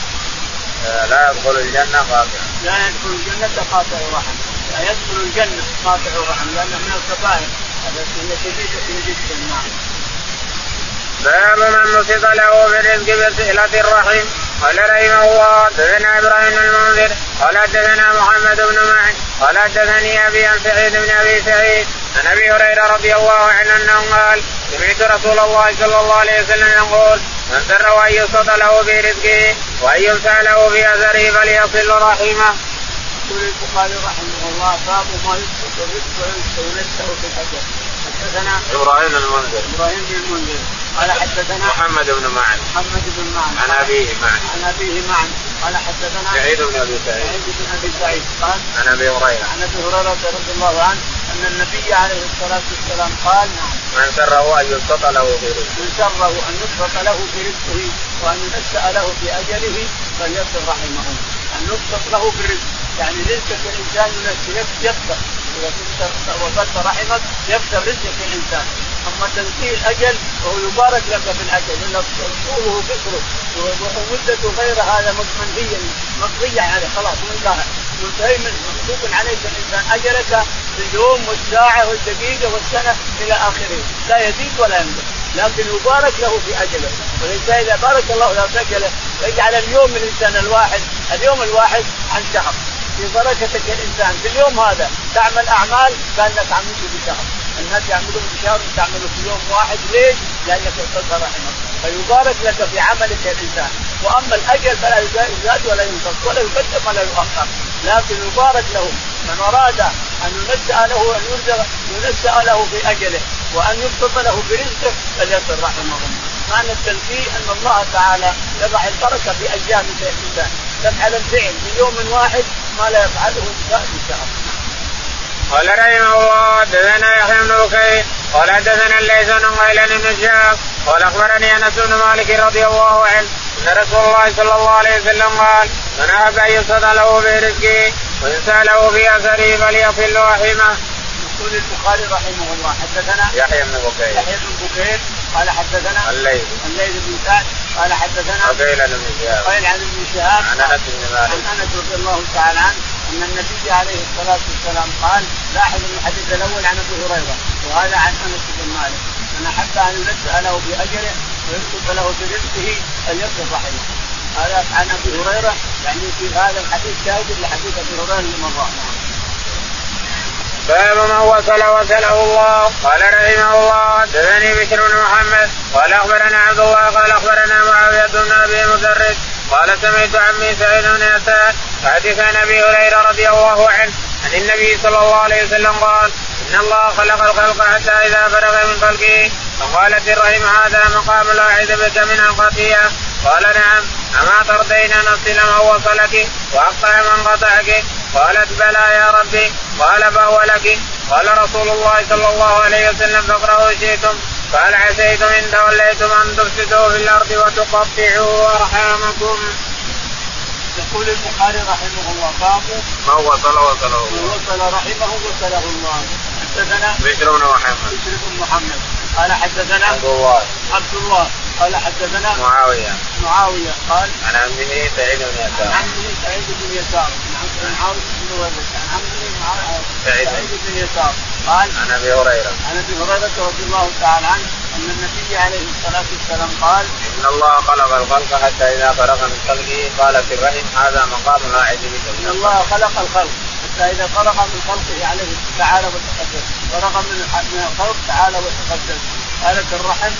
لا يدخل الجنة قاطع. لا يدخل الجنة قاطع رحم لا يدخل الجنة قاطع رحم لأنه من الكبائر. التي هي شديده جدا نعم. باب من نصب له بالرزق بصلة الرحم. قال رحمه الله حدثنا إبراهيم المنذر. قال حدثنا محمد بن معن. قال حدثني أبي عن سعيد بن أبي سعيد. عن أبي هريرة رضي الله عنه أنه قال سمعت رسول الله صلى الله عليه وسلم يقول من سر أن يبسط له في رزقه وأن يمسح له في اثره فليصل رحمه. يقول البخاري رحمه الله باب ما يسقط الرزق وينسه في الاجل حدثنا إبراهيم المنذر. إبراهيم بن المنذر. قال حدثنا محمد بن معن. محمد بن معن. عن أبيه معن. عن أبيه معن. قال حدثنا سعيد بن أبي سعيد. سعيد بن أبي سعيد. قال عن أبي هريرة. عن أبي هريرة رضي الله عنه أن النبي عليه الصلاة والسلام قال نعم. من سره أن يبسط له في رزقه. من سره أن يبسط له في رزقه وأن ينسأ له في أجله فليصل رحمه. أن يبسط له في الرزق. يعني رزقك الانسان يبسط إذا وصلت رحمك يبسط رزقك الإنسان. أما تنتهي الاجل فهو يبارك لك في الأجل لأن طوله بكره ومدته غير هذا منهيا مقضية عليه خلاص منتهى منتهي من مكتوب عليك الإنسان. أجلك اليوم والساعة والدقيقة والسنة إلى آخره. لا يزيد ولا ينقص لكن يبارك له في أجله. والانسان إذا بارك الله له في أجله يجعل اليوم من الإنسان الواحد اليوم الواحد عن شهر. في بركتك يا انسان في اليوم هذا تعمل أعمال كأنك عملت بشهر. الناس يعملون بشهر وتعملوا في يوم واحد. ليش؟ لأنك وصلت رحمك فيبارك لك في عملك يا انسان وأما الأجل فلا يزاد ولا ينقص ولا يقدم ولا يؤخر. لكن يبارك له من أراد أن ينسى له أن يرزق له في أجله. وأن يبسط له برزقه فليصل رحمه معنى التنبيه أن الله تعالى يضع البركة في أيام الإنسان. تفعل الفعل في يوم واحد ما لا يفعله في شهر. قال رحمه الله حدثنا يحيى بن بكير قال حدثنا الليث بن غيلان بن شهاب قال أخبرني أنس بن مالك رضي الله عنه أن رسول الله صلى الله عليه وسلم قال من أحب أن يصد له برزقه وينسى له في أثره فليصل رحمه. يقول البخاري رحمه الله حدثنا يحيى بن بكير يحيى بن بكير قال حدثنا الليث. الليث بن سعد قال حدثنا قيل عن ابن شهاب قيل عن ابن شهاب عن أنس بن مالك. عن أنس رضي الله تعالى عنه أن النبي عليه الصلاة والسلام قال لاحظ الحديث الأول عن أبي هريرة وهذا عن أنس بن مالك. من أحب أن ينسى له باجره ويكتب له برزقه فليصل رحمه هذا عن أبي هريرة يعني في هذا الحديث شاهد لحديث أبي هريرة اللي مر باب من وصل وصله الله. قال رحمه الله حدثني بشر بن محمد. قال أخبرنا عبد الله قال أخبرنا معاوية بن أبي مدرس قال سمعت عمي سعيد بن يسار حديث عن أبي هريرة رضي الله عنه عن النبي صلى الله عليه وسلم قال إن الله خلق الخلق حتى إذا فرغ من خلقه. فقالت الرحم هذا مقام لا بك من الخطيئه قال نعم. أما ترضين أن أصل من وصلك وأقطع من قطعك؟ قالت بلى يا ربي. قال فهو لك. قال رسول الله صلى الله عليه وسلم فاقرأوا شئتم. قال عسيتم إن توليتم أن تفسدوا في الأرض وتقطعوا أرحامكم. يقول البخاري رحمه الله باب من وصل وصله من وصل رحمه وصله الله. حدثنا بشر بن محمد. بشر بن محمد. قال حدثنا عبد الله. عبد الله. قال حدثنا معاوية. معاوية قال عن عمه سعيد بن يسار. عن عمه سعيد بن يسار. عن معاويه بن ولد عن عمه سعيد بن يسار. قال عن أبي هريرة. عن أبي هريرة رضي الله تعالى عنه أن النبي عليه الصلاة والسلام قال إن الله خلق الخلق حتى إذا فرغ من خلقه قال في الرحم هذا مقام بك إن الله خلق الخلق حتى إذا فرغ من خلقه عليه تعالى وتقدس فرغ من الخلق تعالى وتقدس قالت الرحم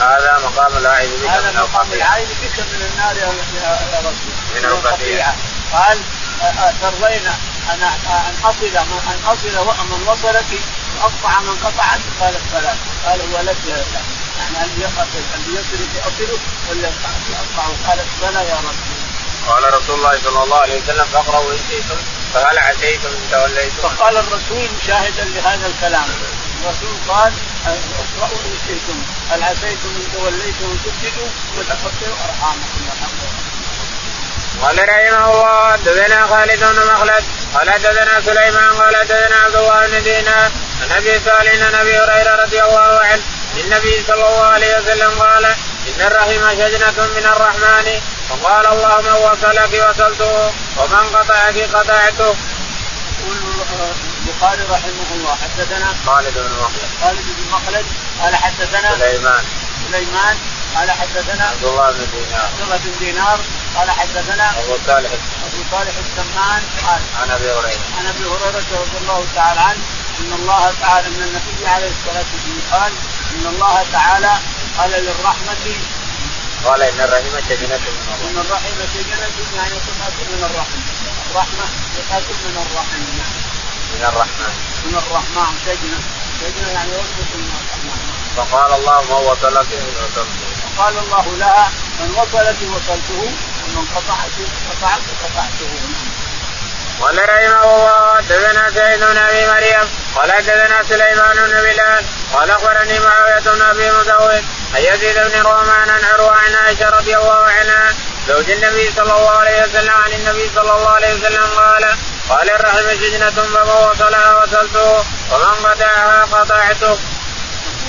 هذا مقام عيد بك هذا من مقام العين بك من النار يا ربي من الخطيئه قال ترضين أن أن أصل أن أصل من وصلك وأقطع من قطعك. قالت فلا قال هو لك يعني ان يقتل أن يصل أصله ولا يقطعه قالت بلى يا ربي قال رسول الله صلى الله عليه وسلم فاقرأوا إن شئتم فهل عسيتم إن توليتم؟ فقال الرسول مشاهدا لهذا الكلام. الرسول قال أقرأوا إن شئتم هل عسيتم إن توليتم أن تفسدوا؟ وتقطعوا أرحامكم. قال رحمه الله حدثنا خالد بن مخلد قال حدثنا سليمان قال حدثنا عبد الله بن دينار عن أبي صالح عن أبي هريرة رضي الله عنه النبي صلى الله عليه وسلم قال إن الرحم شجنة من الرحمن. وقال اللهم وصلك وصلته ومن قطعك قطعته. البخاري رحمه الله. حدثنا خالد بن مخلد. خالد بن مخلد. قال حدثنا سليمان. سليمان. قال حدثنا عبد الله بن دينار. عبد الله بن دينار. قال حدثنا أبو صالح. أبو صالح السمان. قال عن أبي هريرة. عن أبي هريرة رضي الله تعالى عنه أن الله تعالى ان النبي عليه الصلاة والسلام قال إن الله تعالى قال للرحمة قال إن الرحم شجنه من الله. إن الرحم شجنه يعني صفات من الرحم الرحمة صفات من الرحم من الرحمن. من الرحمن. شجنه شجنه يعني وصفه من الرحمن. فقال اللهم وصلك وصلته. قال الله لها من وصلت وصلته ومن قطعت قطعت قطعته. قال رحمه الله حدثنا سعيد بن أبي مريم قال حدثنا سليمان بن بلال قال أخبرني معاوية بن أبي مسعود عن يزيد بن رومان عن عروة عن عائشة رضي الله عنها زوج النبي صلى الله عليه وسلم عن النبي صلى الله عليه وسلم قال قال الرحم سجنة فمن وصلها وصلته ومن قطعها قطعته.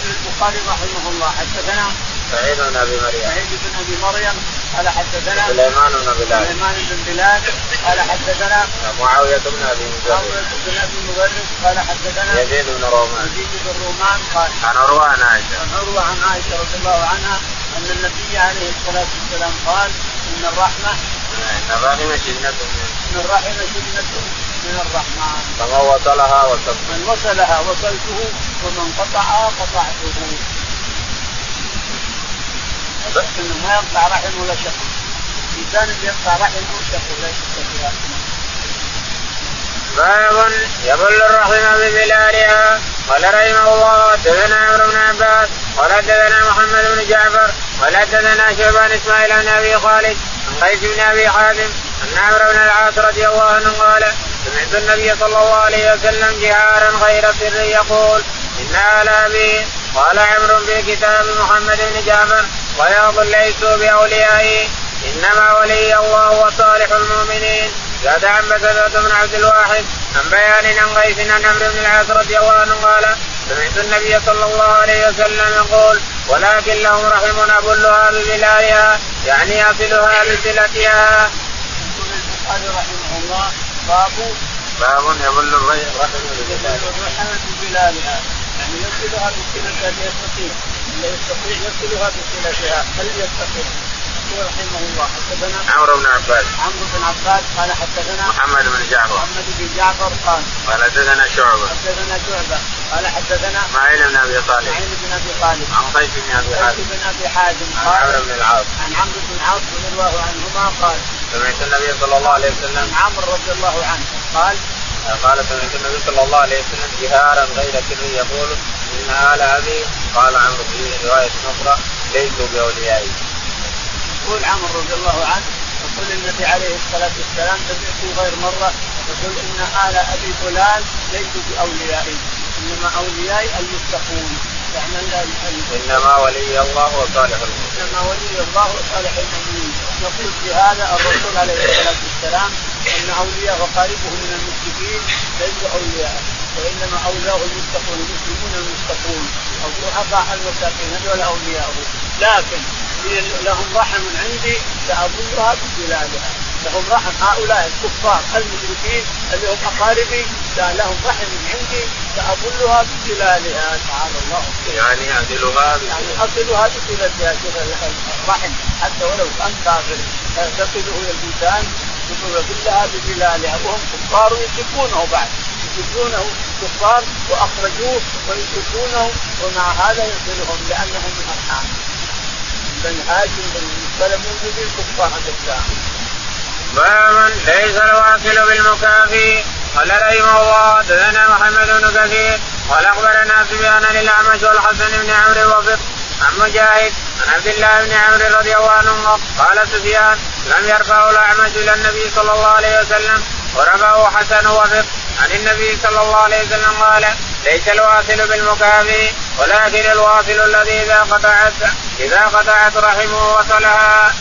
البخاري رحمه الله حدثنا سعيد بن أبي مريم. سعيد بن أبي مريم قال حدثنا سليمان بن بلال. سليمان بن بلال قال حدثنا معاوية بن أبي معاوية مسعود بن أبي مدرس قال حدثنا يزيد بن رومان. يزيد بن رومان قال عن عروة عن عائشة. عن عروة عن عائشة رضي الله عنها أن النبي عليه الصلاة والسلام قال إن الرحمة إن الرحم جنة ان الرحم جنة من الرحمن. فمن وصلها وصلت من وصلها وصلته ومن قطعها قطعته. انه ما يقطع رحم ولا شق الانسان اللي يقطع رحم شق ولا شق باب يبل الرحم ببلالها قال رحمه الله حدثنا عمرو بن عباس قال حدثنا محمد بن جعفر قال حدثنا شيبان إسماعيل بن أبي خالد عن قيس بن أبي حازم أن عمرو بن العاص رضي الله عنه قال سمعت النبي صلى الله عليه وسلم جهارا غير سر يقول إنا لا قال عمرو في كتاب محمد بن جعفر وياض ليسوا بأوليائي إنما ولي الله وصالح المؤمنين زاد عن بكرة بن عبد الواحد عن بيان عن قيس عن عمرو بن العاص رضي الله عنه قال سمعت النبي صلى الله عليه وسلم يقول ولكن لهم رحم ابلها ببلالها يعني أصلها بصلتها. البخاري رحمه الله باب باب يبل الرحم ببلالها يعني يصلها بصلتها ليستطيع اللي يستطيع يصلها بصلتها فليستطيع يقول رحمه الله. حدثنا عمرو بن عباس. عمرو بن عباس قال حدثنا محمد بن جعفر. محمد بن جعفر قال قال حدثنا شعبة. حدثنا شعبة. قال حدثنا اسماعيل بن أبي طالب. اسماعيل بن أبي طالب. عن قيس بن أبي حازم. بن أبي حازم عن عمرو بن العاص. عن عمرو بن العاص رضي الله عنهما قال سمعت النبي صلى الله عليه وسلم عن عمرو رضي الله عنه قال قال سمعت النبي صلى الله عليه وسلم جهارا غير سر يقول إن آل أبي قال عمرو في رواية أخرى ليسوا بأوليائي. يقول عمر رضي الله عنه يقول النبي عليه الصلاة والسلام سمعته غير مرة يقول إن آل أبي فلان ليسوا بأوليائي إنما اوليائي المتقون. يعني إنما ولي الله وصالح المؤمنين. إنما ولي الله وصالح المؤمنين. نقول في هذا الرسول عليه الصلاة والسلام إن أولياء وقاربه من المشركين ليسوا أولياء وإنما أولياء المتقون المسلمون المتقون أو ضعفاء المساكين هذول أولياءه. لكن لهم رحم عندي سأظلها بظلالها لهم رحم هؤلاء الكفار المشركين اللي هم أقاربي لهم رحم عندي سأظلها بظلالها تعالى الله. يعني أصلها يعني أصلها بصلتها الرحم. حتى ولو كان كافر تصله الإنسان يظلها بظلالها وهم كفار يشركونه بعد. يشركونه كفار وأخرجوه ويشركونه ومع هذا يصلهم لأنهم من أرحام بن هاشم بن سلم من الكفار حتى. باب ليس الواصل بالمكافي قال رحمه الله حدثنا محمد بن كثير قال أخبرنا سفيان للاعمش والحسن بن عمرو وفق عن مجاهد عن عبد الله بن عمرو رضي الله عنه قال سفيان لم يرفعه الأعمش إلى النبي صلى الله عليه وسلم ورفعه حسن وفق عن النبي صلى الله عليه وسلم قال ليس الواصل بالمكافئ ولكن الواصل الذي إذا قطعت إذا قطعت رحمه وصلها.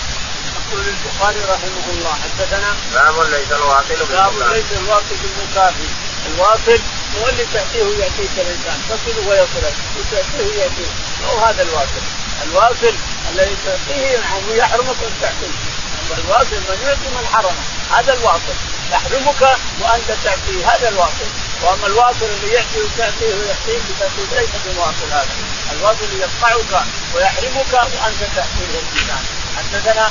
يقول البخاري رحمه الله حدثنا باب ليس الواصل باب ليس الواصل بالمكافئ الواصل هو اللي تعطيه يعطيك الإنسان تصل ويصلك وتعطيه يعطيك هو هذا الواصل؟ الواصل الذي تعطيه ويحرمك أن تعطيه الواصل من يعطي من حرمه هذا الواصل. يحرمك وأنت تعطيه هذا الواصل. وأما الواصل اللي يعطي وتعطيه ويعطيك بتعطيه ليس بواصل هذا. الواصل يقطعك ويحرمك وأنت تعطيه الإنسان. حدثنا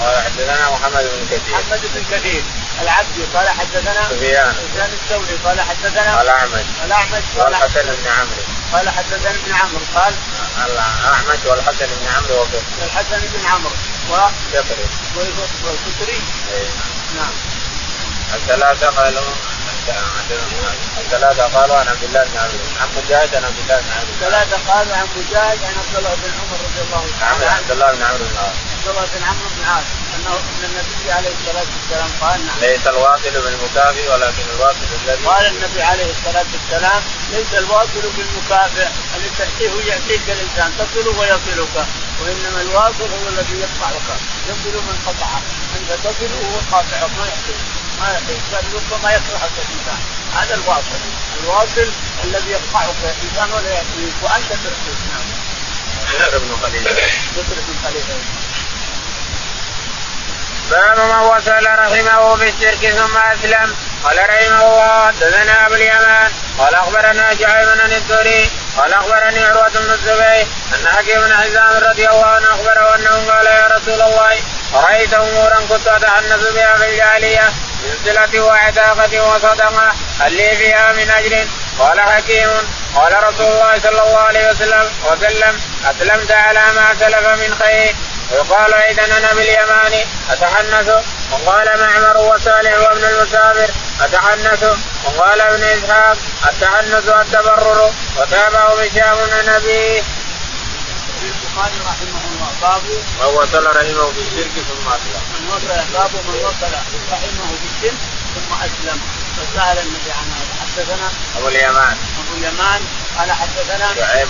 قال حدثنا محمد بن كثير. محمد بن كثير. العبدي قال حدثنا سفيان. سفيان الثوري قال حدثنا الاعمش الاعمش قال حسن بن عمرو. قال حدثنا ابن عمرو. قال الاعمش والحسن بن عمرو وفق الحسن بن عمرو. و كفري والكفري إيه. نعم. الثلاثة قالوا الثلاثة قالوا عن عبد الله بن عمرو. عن مجاهد عن عبد الله بن عمرو. ثلاثة قالوا عن مجاهد عن عبد الله بن عمر رضي الله تعالى عن عبد الله بن عمرو. بن العاص عبد الله بن عمرو بن العاص أنه أن النبي عليه الصلاة والسلام قال نعم. ليس الواصل بالمكافئ ولكن الواصل الذي قال النبي عليه الصلاة والسلام ليس الواصل بالمكافئ الذي تأتيه يأتيك الإنسان تصل ويصلك وإنما الواصل هو الذي يقطعك يصل من قطعه أنت تصل وهو قاطعك ما يحتاج ما يحتاج بل ربما يكرهك الإنسان. هذا الواصل. الواصل الذي يقطعك الإنسان ولا يأتيك وأنت ترسل. نعم. بكر بن خليفة بكر بن خليفة باب من وصل رحمه في الشرك ثم أسلم. قال رحمه الله حدثنا أبو اليمان. قال أخبرنا شعيب بن الدوري قال أخبرني عروة بن الزبير أن حكيم بن حزام رضي الله عنه أخبره أنه قال يا رسول الله رأيت أمورا كنت أتحنث بها في الجاهلية من صلة وعتاقة وصدقة هل لي فيها من اجر؟ قال حكيم قال رسول الله صلى الله عليه وسلم وسلم أسلمت على ما سلف من خير. ويقال اذا أنا باليمان أتحنث. وقال معمر وصالح وابن المسافر أتحنث. وقال ابن إسحاق التحنث التبرر وتابعه هشام عن ابيه. البخاري رحمه الله باب من وصل رحمه في الشرك ثم أسلم. من وصل باب من وصل رحمه في الشرك ثم أسلم. فسأل النبي عن هذا. حدثنا أبو اليمان. أبو اليمان قال حدثنا شعيب.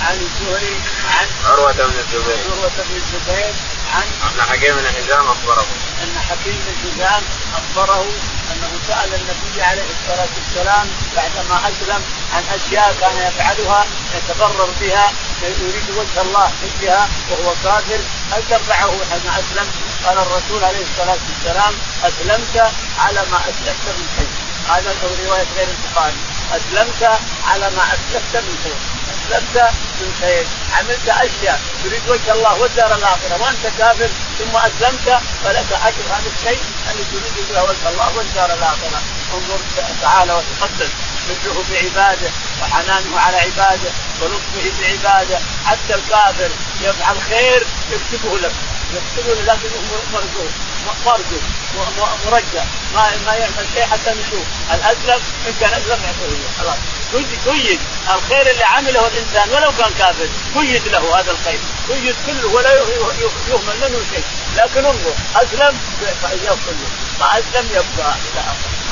عن الزهري عن عروة بن الزبير. عروة بن الزبير عن ان حكيم بن حزام أخبره. أن حكيم بن حزام أخبره أنه سأل النبي عليه الصلاة والسلام بعدما أسلم عن أشياء كان يفعلها يتبرر بها يريد وجه الله بها وهو كافر. هل تنفعه حين أسلم؟ قال الرسول عليه الصلاة والسلام أسلمت على ما اسلمت من شيء. هذا روايه غير البخاري. أسلمت على ما اسلمت من شيء. اسلمت من خير. عملت أشياء تريد وجه الله والدار الآخرة وأنت كافر ثم أسلمت فلك أجر هذا الشيء الذي تريد به وجه الله والدار الآخرة. انظر تعالى وتقدس مثله بعباده وحنانه على عباده ولطفه بعباده. حتى الكافر يفعل خير يكتبه لك. يكتبه لكنه مرزوق. مرزوق مرجع. ما ما يعمل شيء حتى نشوف الاسلم ان كان يعطيه خلاص. قيد الخير اللي عمله الإنسان ولو كان كافر قيد له هذا الخير. قيد كله ولا يهمل منه شيء. لكن انظر اسلم فاياه كله. ما اسلم يبقى إلى آخره.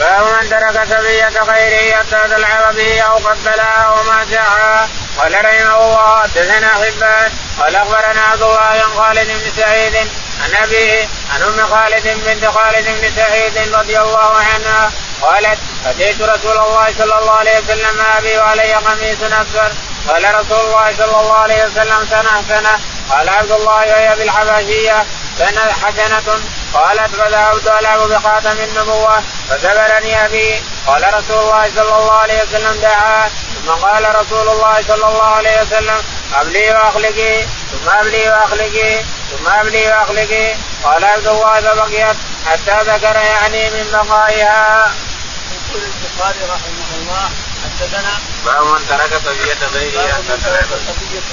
باب من ترك سبية غيره حتى تلعب به أو قبلها أو ماسحها قال رحمه الله حدثنا حبان قال أخبرنا عبد الله عن خالد بن سعيد عن أبيه عن أم خالد بنت خالد بن سعيد رضي الله عنها قالت أتيت رسول الله صلى الله عليه وسلم أبي وعلي قميص اصفر قال رسول الله صلى الله عليه وسلم سنة سنة. قال عبد الله وهي بالحبشيه سنه حسنة قالت فذهبت العب بخاتم النبوة فسبرني أبي. قال رسول الله صلى الله عليه وسلم دعا. ثم قال رسول الله صلى الله عليه وسلم ابلي وأخلقي. ثم ابلي وأخلقي. ثم ابلي وأخلقي. قال عبد الله فبقيت حتى ذكر يعني من بقائها. يقول البخاري رحمه الله حدثنا باب من ترك صبية غيره حتى ترك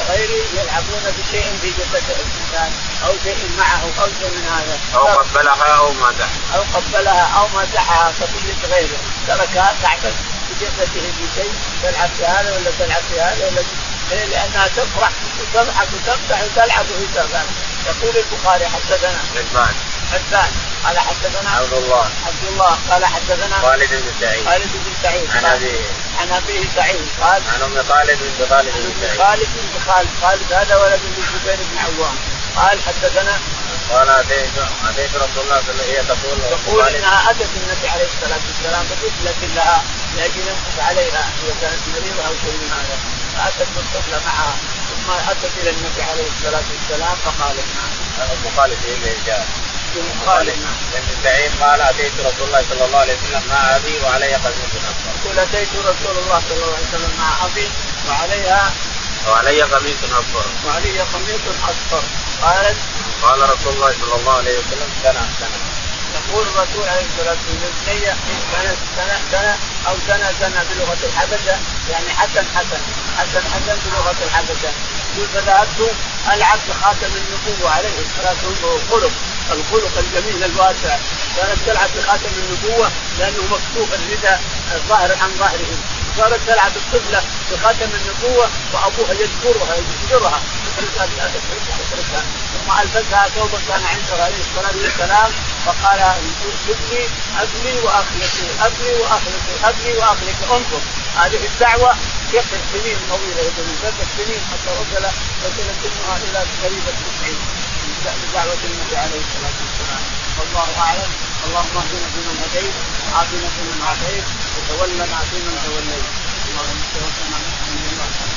غيره يلعبون بشيء في جسد الإنسان أو شيء معه أو شيء من هذا. أو قبلها أو مسحها أو قبلها أو مسحها صبية غيره. تركها تعبث بجسده في شيء تلعب في هذا ولا تلعب في هذا ولا إيه لأنها تفرح وتضحك وتمسح وتلعب في هذا يقول البخاري حدثنا. حبان قال حدثنا عبد الله. عبد الله. قال حدثنا خالد بن سعيد. خالد بن سعيد. عن أبيه. عن أبيه سعيد. قال عن أم خالد بن خالد بن سعيد. خالد بن خالد. خالد هذا ولد من الزبير بن عوام. قال حدثنا قال اتيت أتيت رسول الله صلى الله عليه وسلم. تقول تقول إنها أتت النبي عليه الصلاة والسلام بطفله لها لأجل ينفق عليها. هي كانت مريضة أو شيء من هذا. فأتت بالطفله معها. ثم أتت إلى النبي عليه الصلاة والسلام فقالت نعم. أبو خالد هي اللي جاء بن سعيد قال أتيت رسول الله صلى الله عليه وسلم مع أبي وعلي قميص اصفر. يقول أتيت رسول الله صلى الله عليه وسلم مع أبي وعليها وعلي قميص أصفر. وعلي قميص أصفر قالت قال رسول الله صلى الله عليه وسلم سنة سنة. يقول الرسول عليه الصلاة والسلام سنة سنة سنة أو سنة سنة بلغة الحبشة يعني حسن حسن حسن حسن بلغة الحبشة يقول فذهبت العب بخاتم النبوة عليه الصلاة والسلام الخلق الخلق الجميل الواسع. كانت تلعب بخاتم النبوة لأنه مكتوب الرداء ظاهر عن ظهره صارت تلعب الطفله بخاتم النبوة وأبوها يذكرها يذكرها. ثم البسها ثوبا كان عنده عليه الصلاة والسلام فقال ابني ابني واخلقي ابني واخلقي ابني واخلقي انظر هذه الدعوة يقف سنين طويلة يقول ثلاث سنين حتى وصل وصل سنها إلى قريب التسعين بدعوه النبي عليه الصلاة والسلام. والله أعلم. اللهم اهدنا فيمن هديت وعافنا فيمن عافيت وتولنا فيمن توليت. اللهم توفنا من